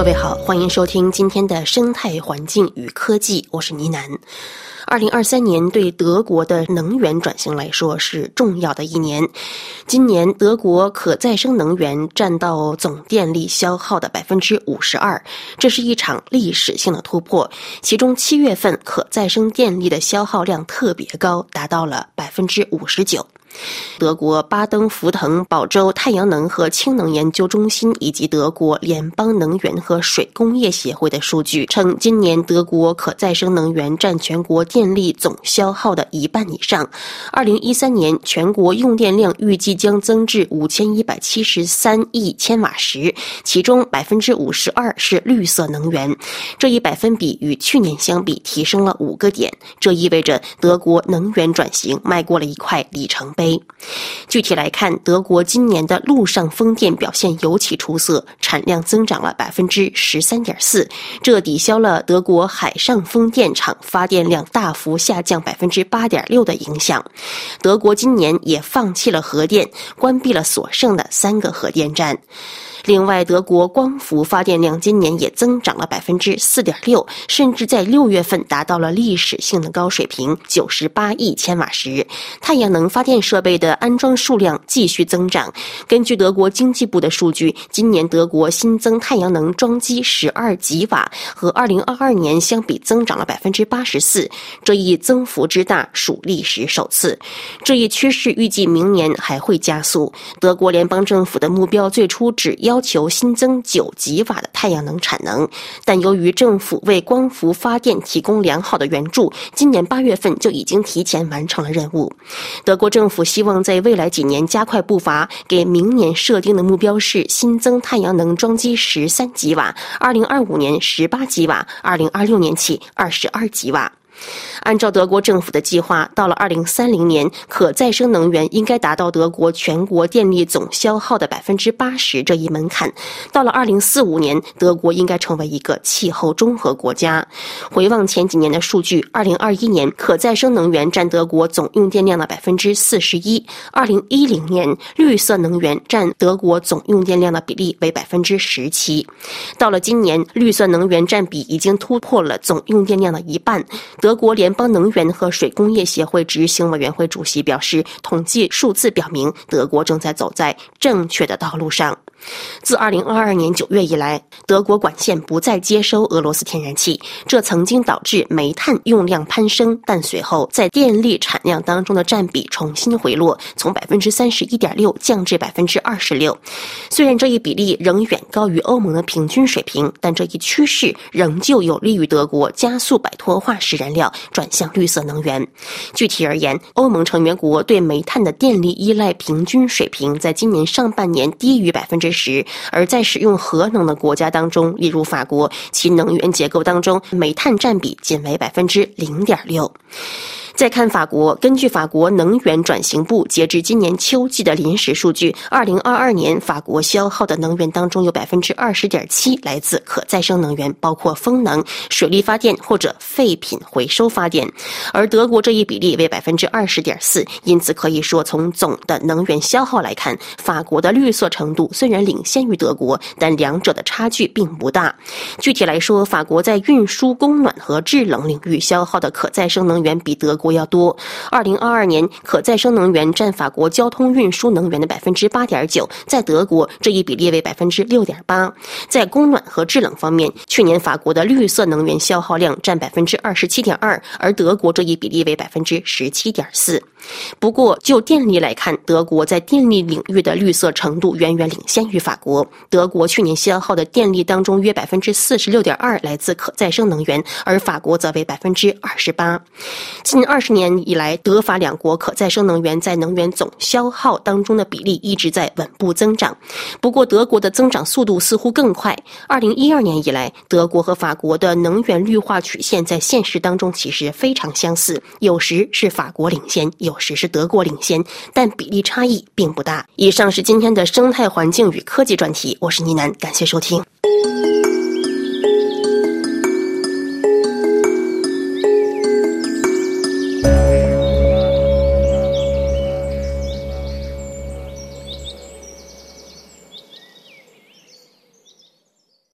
各位好，欢迎收听今天的生态环境与科技，我是倪楠。二零二三年对德国的能源转型来说是重要的一年。今年德国可再生能源占到总电力消耗的百分之五十二，这是一场历史性的突破。其中七月份可再生电力的消耗量特别高，达到了百分之五十九。德国巴登福腾堡州太阳能和氢能研究中心以及德国联邦能源和水工业协会的数据称，今年德国可再生能源占全国电力总消耗的一半以上。二零一三年全国用电量预计将增至五千一百七十三亿千瓦时，其中百分之五十二是绿色能源，这一百分比与去年相比提升了五个点。这意味着德国能源转型迈过了一块里程碑。具体来看，德国今年的陆上风电表现尤其出色，产量增长了百分之十三点四，这抵消了德国海上风电场发电量大幅下降百分之八点六的影响。德国今年也放弃了核电，关闭了所剩的三个核电站。另外，德国光伏发电量今年也增长了百分之四点六，甚至在六月份达到了历史性的高水平，九十八亿千瓦时。太阳能发电设备的安装数量继续增长。根据德国经济部的数据，今年德国新增太阳能装机十二吉瓦，和二零二二年相比增长了百分之八十四，这一增幅之大属历史首次。这一趋势预计明年还会加速。德国联邦政府的目标最初只要。要求新增九吉瓦的太阳能产能，但由于政府为光伏发电提供良好的援助，今年八月份就已经提前完成了任务。德国政府希望在未来几年加快步伐，给明年设定的目标是新增太阳能装机十三吉瓦，二零二五年十八吉瓦，二零二六年起二十二吉瓦。按照德国政府的计划，到了二零三零年，可再生能源应该达到德国全国电力总消耗的百分之八十这一门槛。到了二零四五年，德国应该成为一个气候中和国家。回望前几年的数据，二零二一年可再生能源占德国总用电量的百分之四十一；二零一零年，绿色能源占德国总用电量的比例为百分之十七。到了今年，绿色能源占比已经突破了总用电量的一半。德德国联邦能源和水工业协会执行委员会主席表示，统计数字表明，德国正在走在正确的道路上。自2022年9月以来，德国管线不再接收俄罗斯天然气，这曾经导致煤炭用量攀升，但随后在电力产量当中的占比重新回落，从百分之三十一点六降至百分之二十六。虽然这一比例仍远高于欧盟的平均水平，但这一趋势仍旧有利于德国加速摆脱化石燃料，转向绿色能源。具体而言，欧盟成员国对煤炭的电力依赖平均水平在今年上半年低于百分之。时，而在使用核能的国家当中，例如法国，其能源结构当中煤炭占比仅为百分之零点六。再看法国，根据法国能源转型部截至今年秋季的临时数据，二零二二年法国消耗的能源当中有百分之二十点七来自可再生能源，包括风能、水力发电或者废品回收发电。而德国这一比例为百分之二十点四，因此可以说从总的能源消耗来看，法国的绿色程度虽然领先于德国，但两者的差距并不大。具体来说，法国在运输、供暖和制冷领域消耗的可再生能源比德国。要多。二零二二年，可再生能源占法国交通运输能源的百分之八点九，在德国这一比例为百分之六点八。在供暖和制冷方面，去年法国的绿色能源消耗量占百分之二十七点二，而德国这一比例为百分之十七点四。不过，就电力来看，德国在电力领域的绿色程度远远领先于法国。德国去年消耗的电力当中，约百分之四十六点二来自可再生能源，而法国则为百分之二十八。近二二十年以来，德法两国可再生能源在能源总消耗当中的比例一直在稳步增长。不过，德国的增长速度似乎更快。二零一二年以来，德国和法国的能源绿化曲线在现实当中其实非常相似，有时是法国领先，有时是德国领先，但比例差异并不大。以上是今天的生态环境与科技专题，我是倪楠，感谢收听。